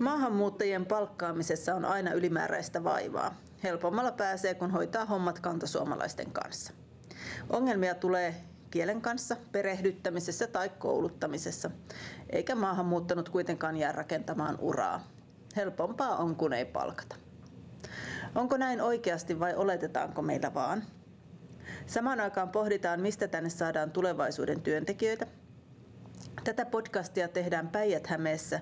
Maahanmuuttajien palkkaamisessa on aina ylimääräistä vaivaa. Helpommalla pääsee, kun hoitaa hommat kantasuomalaisten kanssa. Ongelmia tulee kielen kanssa, perehdyttämisessä tai kouluttamisessa, eikä maahanmuuttanut kuitenkaan jää rakentamaan uraa. Helpompaa on, kun ei palkata. Onko näin oikeasti vai oletetaanko meillä vaan? Samaan aikaan pohditaan, mistä tänne saadaan tulevaisuuden työntekijöitä. Tätä podcastia tehdään Päijät-Hämeessä,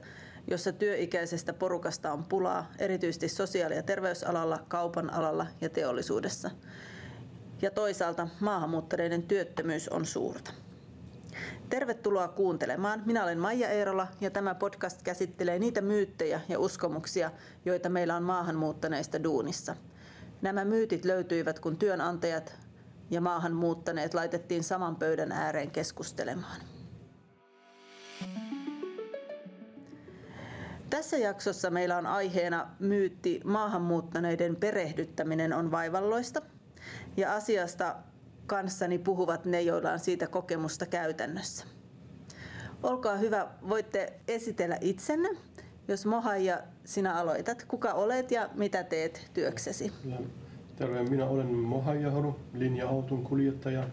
jossa työikäisestä porukasta on pulaa, erityisesti sosiaali- ja terveysalalla, kaupan alalla ja teollisuudessa. Ja toisaalta maahanmuuttaneiden työttömyys on suurta. Tervetuloa kuuntelemaan. Minä olen Maija Eerola ja tämä podcast käsittelee niitä myyttejä ja uskomuksia, joita meillä on maahanmuuttaneista duunissa. Nämä myytit löytyivät, kun työnantajat ja maahanmuuttaneet laitettiin saman pöydän ääreen keskustelemaan. Tässä jaksossa meillä on aiheena myytti maahanmuuttaneiden perehdyttäminen on vaivalloista ja asiasta kanssani puhuvat ne, joilla on siitä kokemusta käytännössä. Olkaa hyvä, voitte esitellä itsenne. Jos Mohaija, sinä aloitat. Kuka olet ja mitä teet työksesi? Terve, minä olen Mohaija Horu, linja-auton kuljettaja.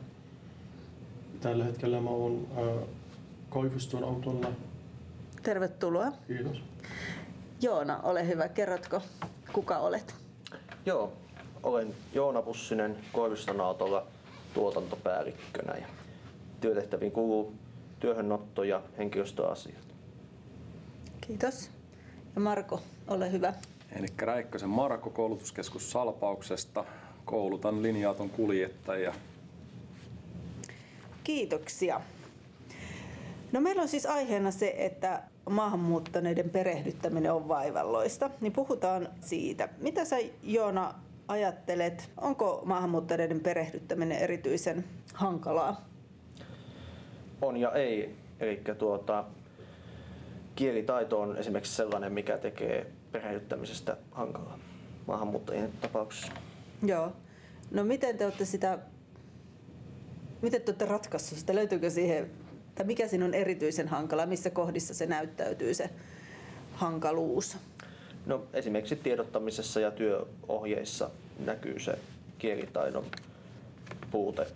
Tällä hetkellä mä olen äh, Koivuston autolla. Tervetuloa. Kiitos. Joona, ole hyvä. Kerrotko, kuka olet? Joo, olen Joona Pussinen Koiviston autolla tuotantopäällikkönä ja työtehtäviin kuuluu työhönotto ja henkilöstöasiat. Kiitos. Ja Marko, ole hyvä. Enikkä Räikkösen Marko koulutuskeskus Salpauksesta. Koulutan linja-auton kuljettajia. Kiitoksia. No meillä on siis aiheena se, että maahanmuuttaneiden perehdyttäminen on vaivalloista, niin puhutaan siitä. Mitä sä Joona ajattelet, onko maahanmuuttajien perehdyttäminen erityisen hankalaa? On ja ei. Eli tuota, kielitaito on esimerkiksi sellainen, mikä tekee perehdyttämisestä hankalaa maahanmuuttajien tapauksessa. Joo. No miten te olette sitä, miten te olette ratkaissut sitä? Löytyykö siihen, tai mikä siinä on erityisen hankala, missä kohdissa se näyttäytyy se hankaluus? No esimerkiksi tiedottamisessa ja työohjeissa näkyy se kielitaidon puute.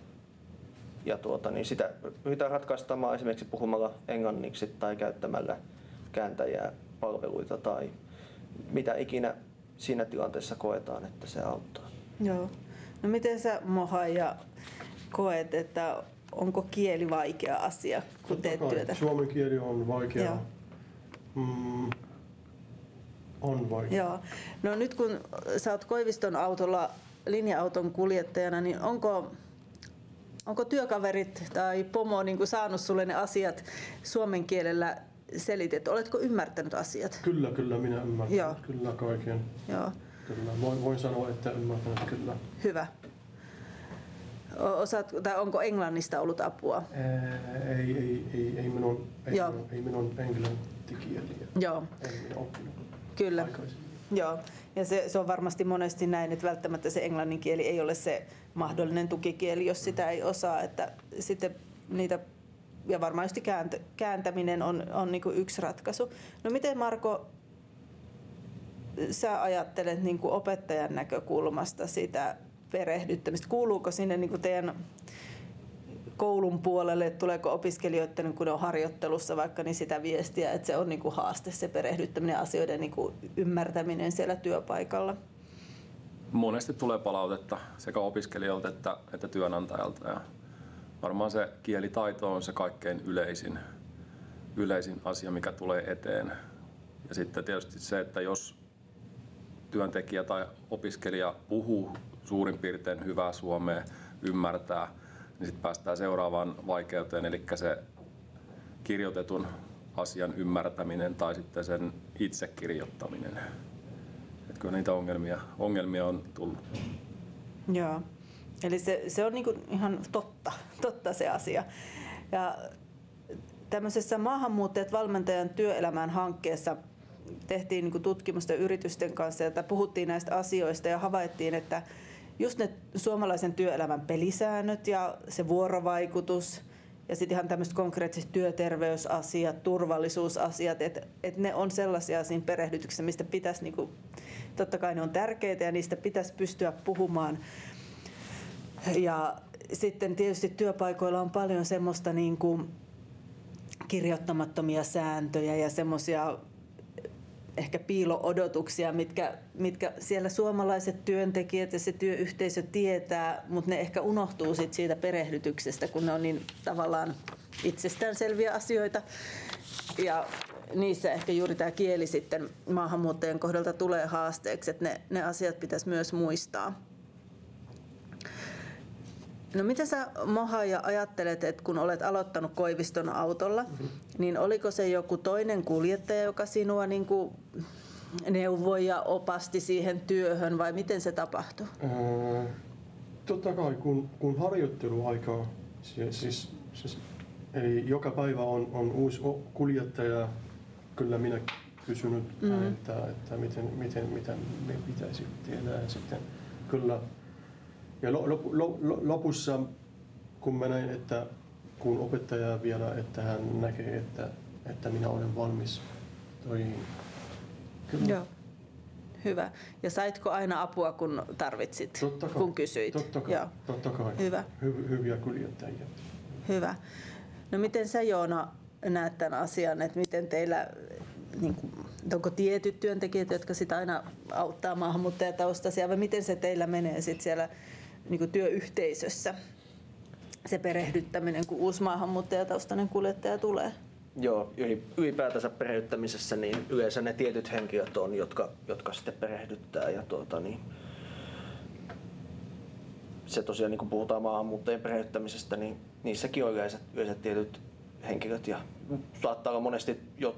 Ja tuota, niin sitä pyritään ratkaistamaan esimerkiksi puhumalla englanniksi tai käyttämällä kääntäjää palveluita tai mitä ikinä siinä tilanteessa koetaan, että se auttaa. Joo. No miten sä Moha ja koet, että onko kieli vaikea asia, kun teet työtä? Suomen kieli on vaikea. Joo. Mm, on vaikea. Joo. No nyt kun sä oot Koiviston autolla linja-auton kuljettajana, niin onko, onko työkaverit tai pomo niin kuin saanut sulle ne asiat suomen kielellä selitetty? Oletko ymmärtänyt asiat? Kyllä, kyllä, minä ymmärrän. Joo. Kyllä kaiken. Joo. Kyllä. Voin, voin sanoa, että ymmärtänyt kyllä. Hyvä. Osaat, tai onko englannista ollut apua? Ää, ei, ei, ei, ei minun, ei, Joo. minun, ei minun englantikieliä. Joo. Minä oppinut. Kyllä. Joo. Ja se, se on varmasti monesti näin, että välttämättä se englannin kieli ei ole se mahdollinen tukikieli, jos sitä ei osaa. Että sitten niitä, ja varmaan just kääntö, kääntäminen on, on niin kuin yksi ratkaisu. No miten Marko, sä ajattelet niin kuin opettajan näkökulmasta sitä perehdyttämistä? Kuuluuko sinne niin kuin teidän koulun puolelle, tuleeko opiskelijoiden, kun ne on harjoittelussa vaikka, niin sitä viestiä, että se on niin kuin haaste se perehdyttäminen asioiden niin kuin ymmärtäminen siellä työpaikalla? Monesti tulee palautetta sekä opiskelijoilta että, että työnantajalta ja varmaan se kielitaito on se kaikkein yleisin, yleisin asia, mikä tulee eteen. Ja sitten tietysti se, että jos työntekijä tai opiskelija puhuu suurin piirtein hyvää suomea, ymmärtää, niin sitten päästään seuraavaan vaikeuteen, eli se kirjoitetun asian ymmärtäminen tai sitten sen itse kirjoittaminen. Että kyllä niitä ongelmia, ongelmia on tullut. Joo. Eli se, se on niinku ihan totta, totta se asia. Ja tämmöisessä maahanmuuttajat valmentajan työelämään hankkeessa tehtiin niinku tutkimusta yritysten kanssa ja puhuttiin näistä asioista ja havaittiin, että just ne suomalaisen työelämän pelisäännöt ja se vuorovaikutus ja sitten ihan tämmöiset konkreettiset työterveysasiat, turvallisuusasiat, että et ne on sellaisia siinä perehdytyksessä, mistä pitäisi, niinku, totta kai ne on tärkeitä ja niistä pitäisi pystyä puhumaan. Ja sitten tietysti työpaikoilla on paljon semmoista niin kuin kirjoittamattomia sääntöjä ja semmoisia ehkä piilo-odotuksia, mitkä, mitkä siellä suomalaiset työntekijät ja se työyhteisö tietää, mutta ne ehkä unohtuu sit siitä perehdytyksestä, kun ne on niin tavallaan itsestäänselviä asioita. Ja niissä ehkä juuri tämä kieli sitten maahanmuuttajien kohdalta tulee haasteeksi, että ne, ne asiat pitäisi myös muistaa. No mitä sä Mohaja ajattelet, että kun olet aloittanut Koiviston autolla, mm-hmm. niin oliko se joku toinen kuljettaja, joka sinua niin kuin neuvoi ja opasti siihen työhön vai miten se tapahtui? Ää, totta kai kun, kun harjoitteluaikaa, siis, siis, siis eli joka päivä on, on uusi kuljettaja, kyllä minä kysynyt mm. häneltä, että miten, miten, miten me pitäisi tehdä ja sitten kyllä ja lopussa, kun mä näin, että kun opettaja vielä, että hän näkee, että, että minä olen valmis töihin. Kyllä. Joo. Hyvä. Ja saitko aina apua, kun tarvitsit, totta kai, kun kysyit? Totta kai. Joo. Totta kai. Hyvä. Hy- hyviä kuljettajia. Hyvä. No miten sä Joona näet tämän asian, että miten teillä, niin kuin, onko tietyt työntekijät, jotka sitä aina auttaa maahanmuuttajataustaisia, vai miten se teillä menee sit siellä niin kuin työyhteisössä se perehdyttäminen, kun uusi maahanmuuttajataustainen kuljettaja tulee? Joo, ylipäätänsä perehdyttämisessä niin yleensä ne tietyt henkilöt on, jotka, jotka sitten perehdyttää. Ja tuota, niin, se tosiaan, niin kun puhutaan maahanmuuttajien perehdyttämisestä, niin niissäkin on yleensä, yleensä tietyt henkilöt ja saattaa olla monesti jo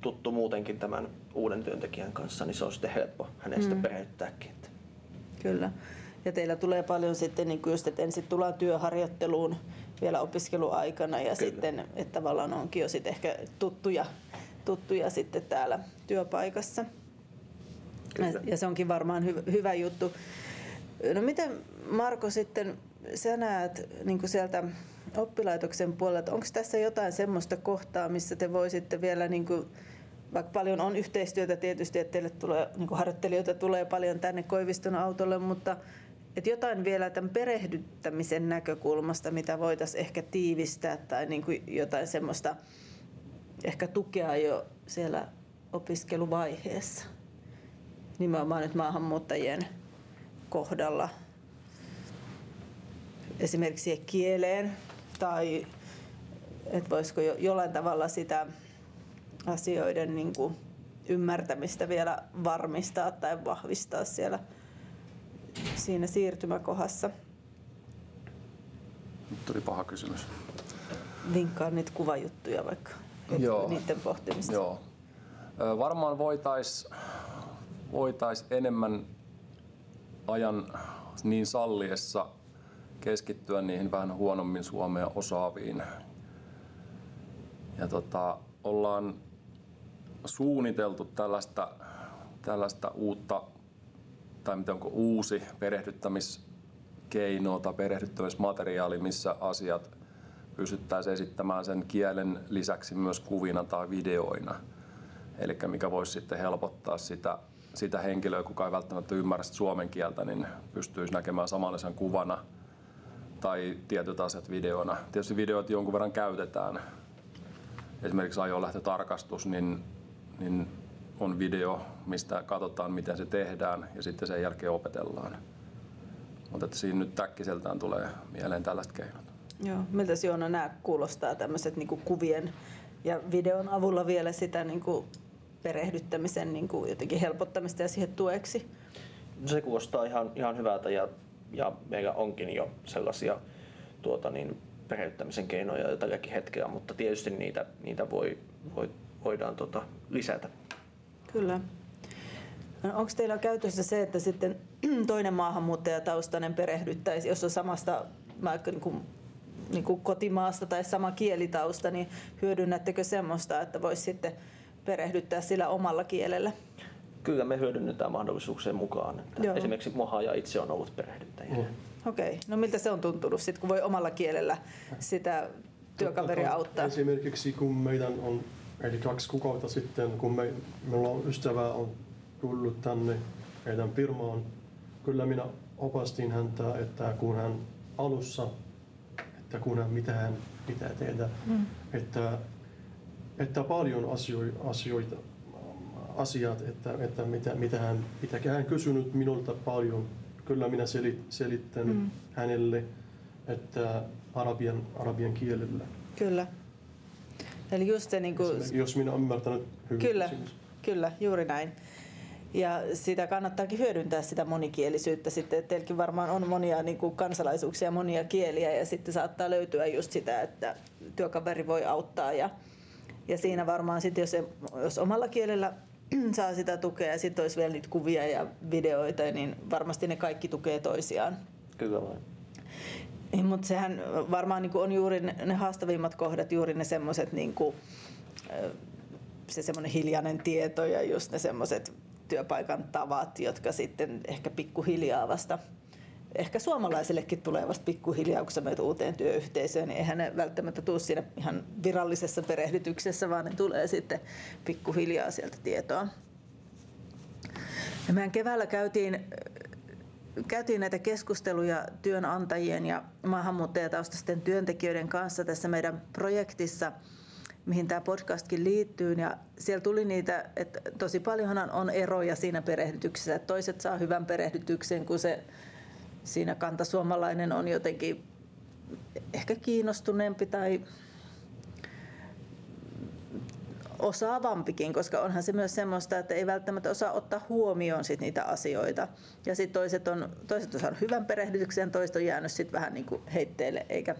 tuttu muutenkin tämän uuden työntekijän kanssa, niin se on sitten helppo hänestä mm. perehdyttääkin. Kyllä. Ja teillä tulee paljon sitten niin just, että ensin tullaan työharjoitteluun vielä opiskeluaikana ja Kyllä. sitten, että tavallaan onkin jo sitten ehkä tuttuja, tuttuja sitten täällä työpaikassa. Kyllä. Ja se onkin varmaan hy, hyvä juttu. No miten Marko sitten sä näet niin sieltä oppilaitoksen puolelta, onko tässä jotain semmoista kohtaa, missä te voisitte vielä, niin kuin, vaikka paljon on yhteistyötä tietysti, että teille tulee, niin harjoittelijoita tulee paljon tänne Koiviston autolle, mutta että jotain vielä tämän perehdyttämisen näkökulmasta, mitä voitaisiin ehkä tiivistää tai niin kuin jotain semmoista ehkä tukea jo siellä opiskeluvaiheessa. Nimenomaan nyt maahanmuuttajien kohdalla. Esimerkiksi kieleen tai että voisiko jo, jollain tavalla sitä asioiden niin kuin ymmärtämistä vielä varmistaa tai vahvistaa siellä siinä siirtymäkohdassa? Nyt tuli paha kysymys. Vinkkaa niitä kuvajuttuja vaikka, Joo. niiden pohtimista. Joo. Varmaan voitaisiin voitais enemmän ajan niin salliessa keskittyä niihin vähän huonommin suomea osaaviin. Ja tota, ollaan suunniteltu tällaista, tällaista uutta tai miten onko uusi perehdyttämiskeino tai perehdyttämismateriaali, missä asiat pystyttäisiin esittämään sen kielen lisäksi myös kuvina tai videoina. Eli mikä voisi sitten helpottaa sitä, sitä henkilöä, kuka ei välttämättä ymmärrä suomen kieltä, niin pystyisi näkemään samanlaisen kuvana tai tietyt asiat videona. Tietysti videoita jonkun verran käytetään. Esimerkiksi ajolähtötarkastus, niin, niin on video, mistä katsotaan, miten se tehdään ja sitten sen jälkeen opetellaan. Mutta että siinä nyt täkkiseltään tulee mieleen tällaiset keinot. Joo. Miltä Joona nämä kuulostaa tämmöiset niin kuvien ja videon avulla vielä sitä niin kuin perehdyttämisen niin kuin jotenkin helpottamista ja siihen tueksi? Se kuulostaa ihan, ihan hyvältä ja, ja meillä onkin jo sellaisia tuota niin, perehdyttämisen keinoja jo tälläkin hetkellä, mutta tietysti niitä, niitä voi, voi, voidaan tota, lisätä. Kyllä. No, onko teillä käytössä se, että sitten toinen maahanmuuttajataustainen perehdyttäisi, jos on samasta vaikka niin kuin, niin kuin kotimaasta tai sama kielitausta, niin hyödynnättekö semmoista, että voisi sitten perehdyttää sillä omalla kielellä? Kyllä me hyödynnetään mahdollisuuksien mukaan. Että esimerkiksi Mohaja itse on ollut perehdyttäjä. Mm. Okei, okay. no miltä se on tuntunut, sit, kun voi omalla kielellä sitä työkaveri Totta kai auttaa? Esimerkiksi kun meidän on, eli kaksi kuukautta sitten, kun me, meillä on ystävä on tullut tänne meidän firmaan, kyllä minä opastin häntä, että kun hän alussa, että kun hän mitä hän pitää tehdä, Mm. että, että paljon asioita, asioita asiat, että, että mitä, mitä hän, mitä hän kysynyt minulta paljon. Kyllä minä selit, selittänyt Mm. hänelle, että arabian, arabian kielellä. Kyllä. Eli just se niin kuin, Jos minä olen ymmärtänyt hyvin. Kyllä. kysymys. Kyllä, juuri näin. Ja sitä kannattaakin hyödyntää sitä monikielisyyttä sitten. että Teilläkin varmaan on monia niin kuin kansalaisuuksia, monia kieliä ja sitten saattaa löytyä just sitä, että työkaveri voi auttaa. Ja, ja siinä varmaan sitten, jos, jos omalla kielellä saa sitä tukea ja sitten olisi vielä niitä kuvia ja videoita, niin varmasti ne kaikki tukee toisiaan. Kyllä vain. Niin, mutta sehän varmaan niin on juuri ne, ne haastavimmat kohdat, juuri ne semmoiset niin se semmoinen hiljainen tieto ja just ne semmoiset työpaikan tavat, jotka sitten ehkä pikkuhiljaa vasta ehkä suomalaisellekin tulee vasta pikkuhiljaa, kun sä menet uuteen työyhteisöön, niin eihän ne välttämättä tule siinä ihan virallisessa perehdytyksessä, vaan ne tulee sitten pikkuhiljaa sieltä tietoa. Ja meidän keväällä käytiin käytiin näitä keskusteluja työnantajien ja maahanmuuttajataustaisten työntekijöiden kanssa tässä meidän projektissa, mihin tämä podcastkin liittyy. Ja siellä tuli niitä, että tosi paljonhan on eroja siinä perehdytyksessä. Että toiset saa hyvän perehdytyksen, kun se siinä kantasuomalainen on jotenkin ehkä kiinnostuneempi tai osaavampikin, koska onhan se myös semmoista, että ei välttämättä osaa ottaa huomioon sit niitä asioita. Ja sitten toiset on, toiset on saanut hyvän perehdytyksen, toiset on jäänyt sit vähän niin kuin heitteille eikä,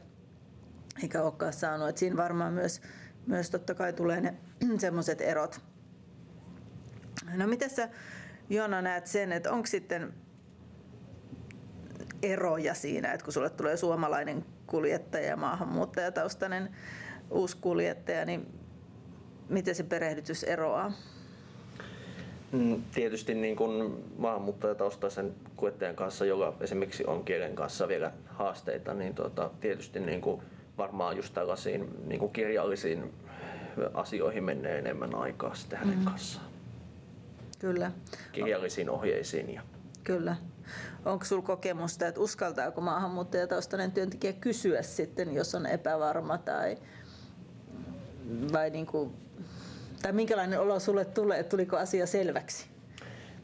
eikä olekaan saanut. Et siinä varmaan myös, myös totta kai tulee ne semmoiset erot. No miten sä Joona näet sen, että onko sitten eroja siinä, että kun sulle tulee suomalainen kuljettaja ja maahanmuuttajataustainen uusi kuljettaja, niin miten se perehdytys eroaa? Mm, Tietysti niin kuin maahanmuuttajataustaisen kuljettajan kanssa, jolla esimerkiksi on kielen kanssa vielä haasteita, niin tuota, tietysti niin kuin varmaan just tällaisiin niin kuin kirjallisiin asioihin menee enemmän aikaa sitten hänen Mm. kanssaan. Kyllä, Kirjallisiin ohjeisiin ja kyllä. Onko sinulla kokemusta, että uskaltaako maahanmuuttajataustainen työntekijä kysyä sitten, jos on epävarma tai, vai niin kuin, tai minkälainen olo sulle tulee, että tuliko asia selväksi?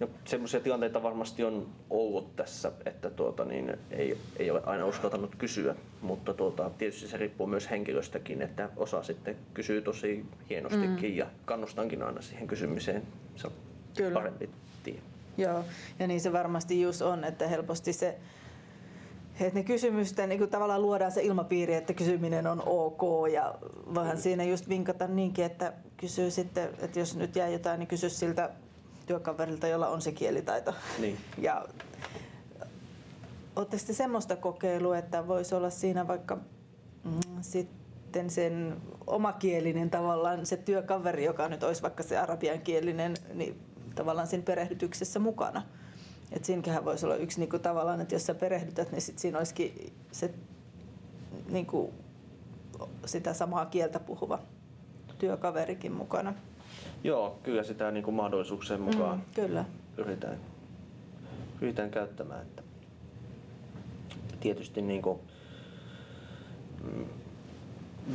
No, semmoisia tilanteita varmasti on ollut tässä, että tuota, niin ei, ei ole aina uskaltanut kysyä, mutta tuota, tietysti se riippuu myös henkilöstäkin, että osa sitten kysyy tosi hienostikin mm. ja kannustankin aina siihen kysymiseen. Se on Kyllä. parempi tie. Joo, ja niin se varmasti just on, että helposti se, että ne kysymysten, niin kuin tavallaan luodaan se ilmapiiri, että kysyminen on ok ja vähän siinä just vinkata niinkin, että kysyy sitten, että jos nyt jää jotain, niin kysy siltä työkaverilta, jolla on se kielitaito. Niin. Ja Oletteko te semmoista kokeilua, että voisi olla siinä vaikka mm, sitten sen omakielinen tavallaan se työkaveri, joka nyt olisi vaikka se arabiankielinen, niin tavallaan siinä perehdytyksessä mukana. Et siinähän voisi olla yksi niinku tavallaan, että jos sä perehdytät, niin sit siinä olisikin se niinku, sitä samaa kieltä puhuva työkaverikin mukana. Joo, kyllä sitä niin kuin mahdollisuuksien mukaan Mm, kyllä. yritän, yritän käyttämään. Että tietysti niin kuin, mm,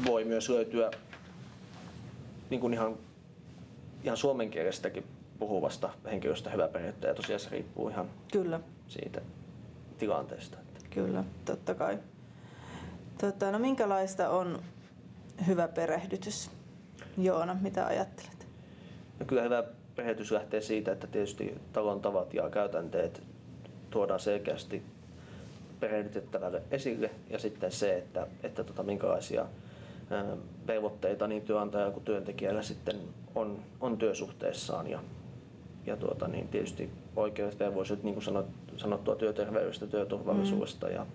voi myös löytyä niin kuin ihan, ihan suomen kielestäkin puhuvasta henkilöstä hyvä perehdyttäjä. Tosiaan se riippuu ihan Kyllä. siitä tilanteesta. Kyllä, totta kai. Tota, no minkälaista on hyvä perehdytys? Joona, mitä ajattelet? No kyllä hyvä perehdytys lähtee siitä, että tietysti talon tavat ja käytänteet tuodaan selkeästi perehdytettävälle esille ja sitten se, että, että tota, minkälaisia velvoitteita niin työnantajalla kuin työntekijällä sitten on, on työsuhteessaan ja, ja tuota, niin tietysti oikeudet velvollisuudet, niin kuin sanot, sanottua työterveydestä, työturvallisuudesta ja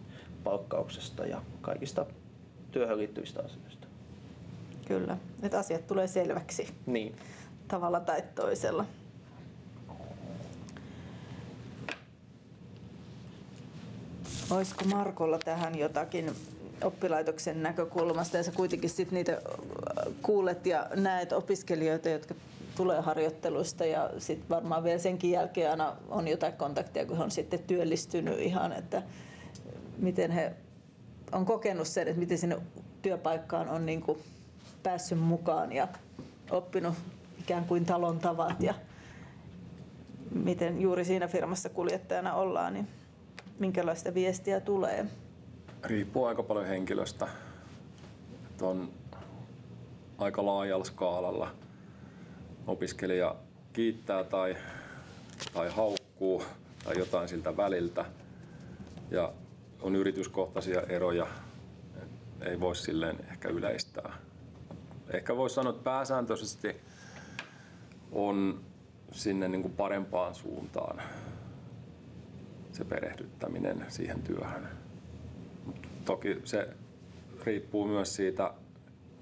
palkkauksesta ja kaikista työhön liittyvistä asioista. Kyllä, että asiat tulee selväksi Niin. tavalla tai toisella. Olisiko Markolla tähän jotakin oppilaitoksen näkökulmasta ja sä kuitenkin sit niitä kuulet ja näet opiskelijoita, jotka tulee harjoittelusta ja sitten varmaan vielä senkin jälkeen aina on jotain kontaktia, kun he on sitten työllistynyt ihan, että miten he on kokenut sen, että miten sinne työpaikkaan on niin kuin päässyt mukaan ja oppinut ikään kuin talon tavat ja miten juuri siinä firmassa kuljettajana ollaan, niin minkälaista viestiä tulee. Riippuu aika paljon henkilöstä. Että on aika laajalla skaalalla. Opiskelija kiittää tai, tai haukkuu tai jotain siltä väliltä. Ja on yrityskohtaisia eroja. Ei voi silleen ehkä yleistää. Ehkä voisi sanoa, että pääsääntöisesti on sinne niin kuin parempaan suuntaan se perehdyttäminen siihen työhön. Mut toki se riippuu myös siitä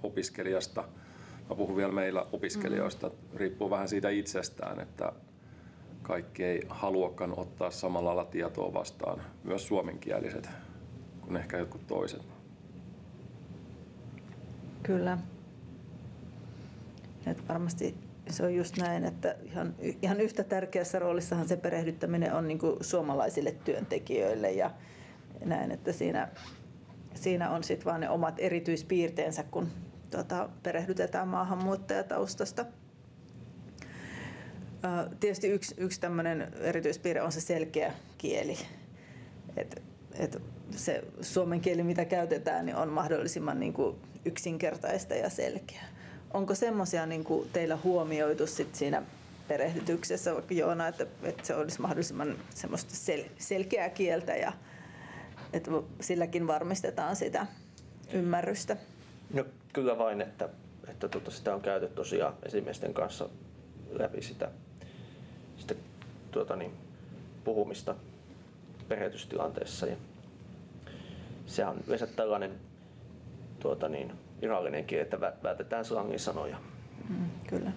opiskelijasta. Mä puhun vielä meillä opiskelijoista. Riippuu vähän siitä itsestään, että kaikki ei haluakaan ottaa samalla lailla tietoa vastaan, myös suomenkieliset, kuin ehkä jotkut toiset. Kyllä. Et varmasti se on just näin, että ihan, ihan yhtä tärkeässä roolissahan se perehdyttäminen on niin suomalaisille työntekijöille ja näin, että siinä, siinä on sitten vaan ne omat erityispiirteensä, kun tota, perehdytetään maahanmuuttajataustasta. Tietysti yksi, yksi tämmöinen erityispiirre on se selkeä kieli. Et, et se suomen kieli, mitä käytetään, niin on mahdollisimman niin kuin yksinkertaista ja selkeää. Onko semmoisia niin teillä huomioitu sit siinä perehdytyksessä, vaikka Joona, että, että se olisi mahdollisimman semmoista sel, selkeää kieltä ja että silläkin varmistetaan sitä ymmärrystä? No kyllä vain, että, että tota, sitä on käytetty tosiaan esimiesten kanssa läpi sitä, sitä tuota niin, puhumista perehdytystilanteessa. Ja se on yleensä tällainen tuota niin, virallinen kieli, että vältetään slangin sanoja. Mm, kyllä.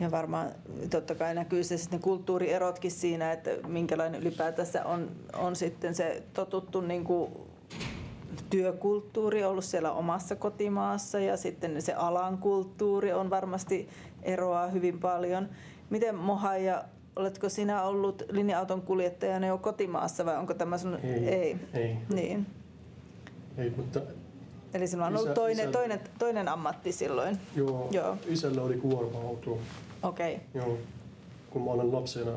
Ja varmaan totta kai näkyy se sitten kulttuurierotkin siinä, että minkälainen ylipäätänsä on, on sitten se totuttu niin kuin työkulttuuri ollut siellä omassa kotimaassa ja sitten se alan kulttuuri on varmasti eroaa hyvin paljon. Miten Mohaja, oletko sinä ollut linja-auton kuljettajana jo kotimaassa vai onko tämä sun... Ei. Ei. ei. Niin. Ei, mutta Eli sinulla on ollut Isä- toinen, isä- toinen, toinen ammatti silloin. joo, Joo. isällä oli kuorma-auto. Okei. Okay. Joo. Kun mä olen lapsena,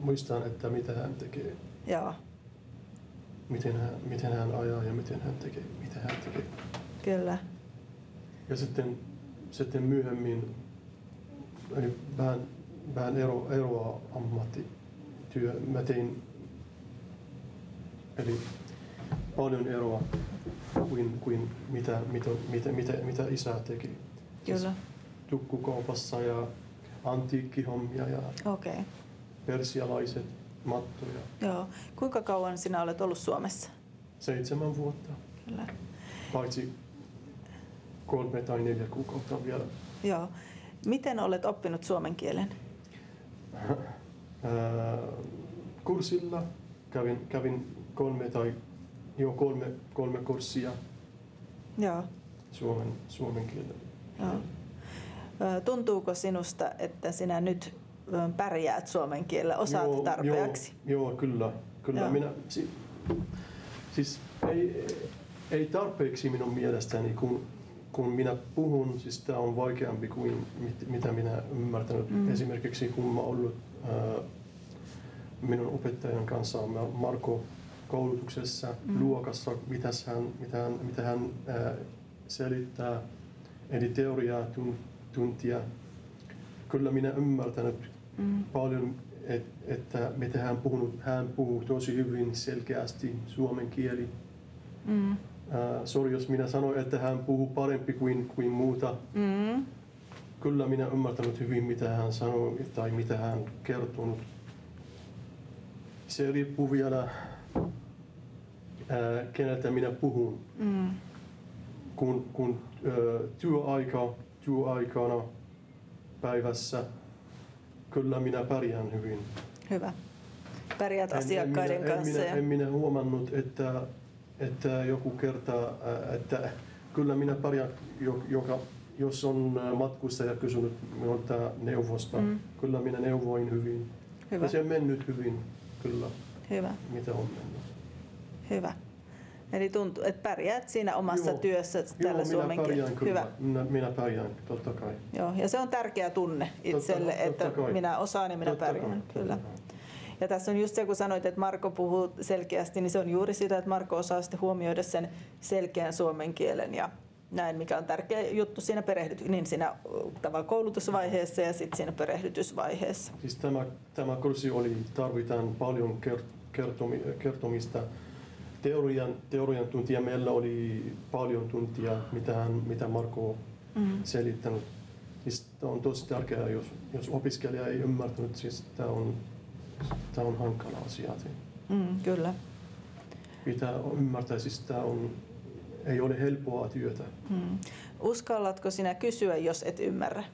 muistan, että mitä hän tekee, Joo, miten hän, miten hän ajaa ja miten hän tekee, mitä hän tekee. kyllä. Ja sitten, sitten myöhemmin eli vähän, vähän ero, eroa ammattityö. Mä tein eli paljon eroa kuin, kuin mitä, mitä, mitä, mitä, mitä isä teki. Kyllä. Tukkukaupassa ja antiikkihommia ja. Okay. persialaiset mattoja. Joo. Kuinka kauan sinä olet ollut Suomessa? Seitsemän vuotta, Kyllä. paitsi kolme tai neljä kuukautta vielä. Joo. Miten olet oppinut suomen kielen? Ää, kurssilla kävin, kävin kolme tai jo kolme, kolme kurssia Joo. suomen, suomen kielellä. Joo. Ö, Tuntuuko sinusta, että sinä nyt pärjäät suomen kielellä, osaat Joo, tarpeeksi? Joo, joo kyllä. kyllä. Joo. Minä, si, siis ei, ei tarpeeksi minun mielestäni, kun, kun minä puhun, siis tämä on vaikeampi kuin mit, mitä minä ymmärtänyt. Mm. Esimerkiksi kun mä ollut ää, minun opettajan kanssa, mä Marko koulutuksessa Mm. luokassa, mitä hän, mitä hän, mitä hän ää, selittää, eli teoriaa tun, tuntia. Kyllä minä ymmärtänyt Mm. paljon, et, että mitä hän puhunut, hän puhuu tosi hyvin selkeästi suomen kieli. Mm. Äh, sorry, jos minä sanoin, että hän puhuu parempi kuin, kuin muuta. Mm. Kyllä minä ymmärtänyt hyvin, mitä hän sanoi tai mitä hän kertonut. Se riippuu vielä, ää, keneltä minä puhun. Mm. Kun, kun ää, työaika, työaikana päivässä, kyllä minä pärjään hyvin. Hyvä. pärjäät En- en asiakkaiden minä, kanssa. En minä, ja... en minä huomannut, että, että joku kertaa, ää, että kyllä minä pärjään, jo- joka, jos on matkustaja kysynyt minulta neuvosta, mm. kyllä minä neuvoin hyvin. Hyvä. Ja se on mennyt hyvin, kyllä, Hyvä, mitä on mennyt. hyvä. Eli tuntuu, että pärjäät siinä omassa Joo. työssä tällä Joo, suomen minä pärjään kielellä. kyllä. Hyvä. Minä, minä pärjään, totta kai. Joo, ja se on tärkeä tunne itselle, totta että kai. minä osaan ja minä Totta pärjään. kai, Kyllä. totta. Ja tässä on just se, kun sanoit, että Marko puhuu selkeästi, niin se on juuri sitä, että Marko osaa sitten huomioida sen selkeän suomen kielen ja näin, mikä on tärkeä juttu siinä, perehdyty- niin siinä tavallaan koulutusvaiheessa ja sitten siinä perehdytysvaiheessa. Siis tämä, tämä kurssi oli, tarvitaan paljon ker- kertomi, kertomista. Teorian, teorian tuntia meillä oli paljon tuntia, mitä, hän, mitä Marko Mm. selittänyt. Siis tämä on tosi tärkeää, jos, jos opiskelija ei ymmärtänyt, siis tämä on, tämä on hankala asia. Mm, kyllä. Pitää ymmärtää, siis tämä on, ei ole helppoa työtä. Mm. Uskallatko sinä kysyä, jos et ymmärrä?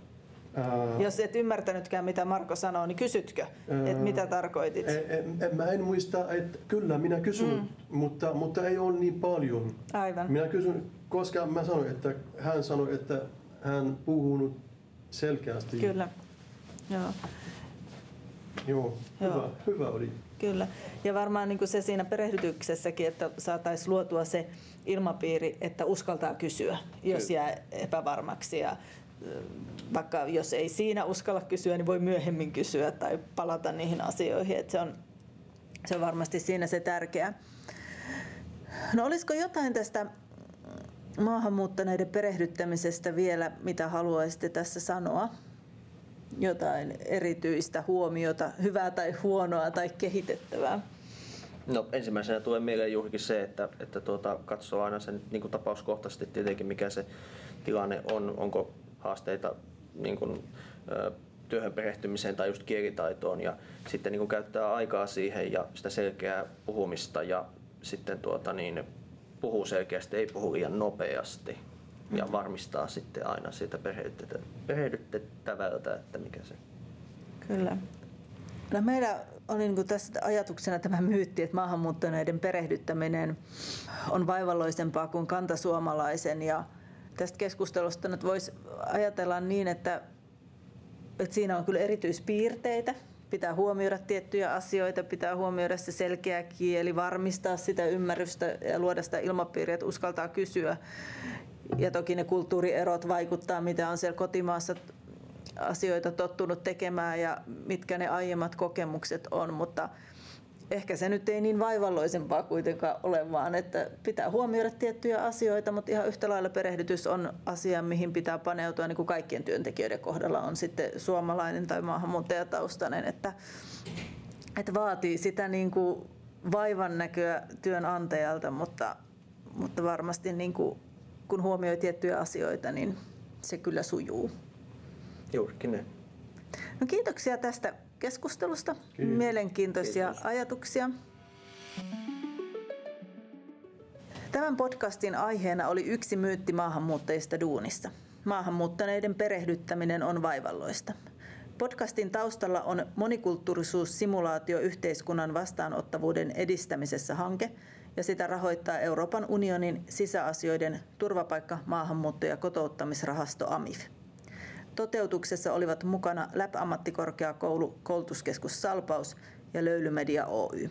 Ää, Jos et ymmärtänytkään, mitä Marko sanoo, niin kysytkö, että Ää, mitä tarkoitit? en, en, en, mä en muista, että kyllä minä kysyn, Mm. mutta, mutta ei ole niin paljon. Aivan. Minä kysyn, koska mä sanoin, että hän sanoi, että hän puhunut selkeästi. Kyllä. Joo. Joo, Joo. hyvä, hyvä oli. Kyllä. Ja varmaan niin kuin se siinä perehdytyksessäkin, että saataisiin luotua se ilmapiiri, että uskaltaa kysyä, jos jää epävarmaksi. Ja vaikka jos ei siinä uskalla kysyä, niin voi myöhemmin kysyä tai palata niihin asioihin. Että se, on, se on varmasti siinä se tärkeä. No olisiko jotain tästä maahanmuuttaneiden perehdyttämisestä vielä, mitä haluaisitte tässä sanoa? Jotain erityistä huomiota, hyvää tai huonoa tai kehitettävää? No ensimmäisenä tulee mieleen juurikin se, että, että tuota, katsoo aina sen niin kuin tapauskohtaisesti tietenkin mikä se tilanne on, onko haasteita niin kuin, työhön perehtymiseen tai just kielitaitoon ja sitten niin kuin käyttää aikaa siihen ja sitä selkeää puhumista ja sitten tuota, niin, puhuu selkeästi, ei puhu liian nopeasti ja varmistaa sitten aina siitä perehdytettävältä, että mikä se Kyllä. No meillä oli niin tässä ajatuksena tämä myytti, että maahanmuuttaneiden perehdyttäminen on vaivalloisempaa kuin kantasuomalaisen. Ja tästä keskustelusta nyt voisi ajatella niin, että, että siinä on kyllä erityispiirteitä. Pitää huomioida tiettyjä asioita, pitää huomioida se selkeä kieli, varmistaa sitä ymmärrystä ja luoda sitä ilmapiiriä, että uskaltaa kysyä. Ja toki ne kulttuurierot vaikuttaa, mitä on siellä kotimaassa asioita tottunut tekemään ja mitkä ne aiemmat kokemukset on, mutta ehkä se nyt ei niin vaivalloisempaa kuitenkaan ole, vaan että pitää huomioida tiettyjä asioita, mutta ihan yhtä lailla perehdytys on asia, mihin pitää paneutua niin kuin kaikkien työntekijöiden kohdalla on sitten suomalainen tai maahanmuuttajataustainen, että, että vaatii sitä niin kuin vaivan näköä työnantajalta, mutta, mutta varmasti niin kuin, kun huomioi tiettyjä asioita, niin se kyllä sujuu. juurikin ne. No kiitoksia tästä keskustelusta. Kiitos. Mielenkiintoisia Kiitos. ajatuksia. Tämän podcastin aiheena oli yksi myytti maahanmuuttajista duunissa. Maahanmuuttaneiden perehdyttäminen on vaivalloista. Podcastin taustalla on monikulttuurisuussimulaatio yhteiskunnan vastaanottavuuden edistämisessä hanke ja sitä rahoittaa Euroopan unionin sisäasioiden turvapaikka, maahanmuutto- ja kotouttamisrahasto AMIF. Toteutuksessa olivat mukana LÄP-ammattikorkeakoulu, koulutuskeskus Salpaus ja Löylymedia Oy.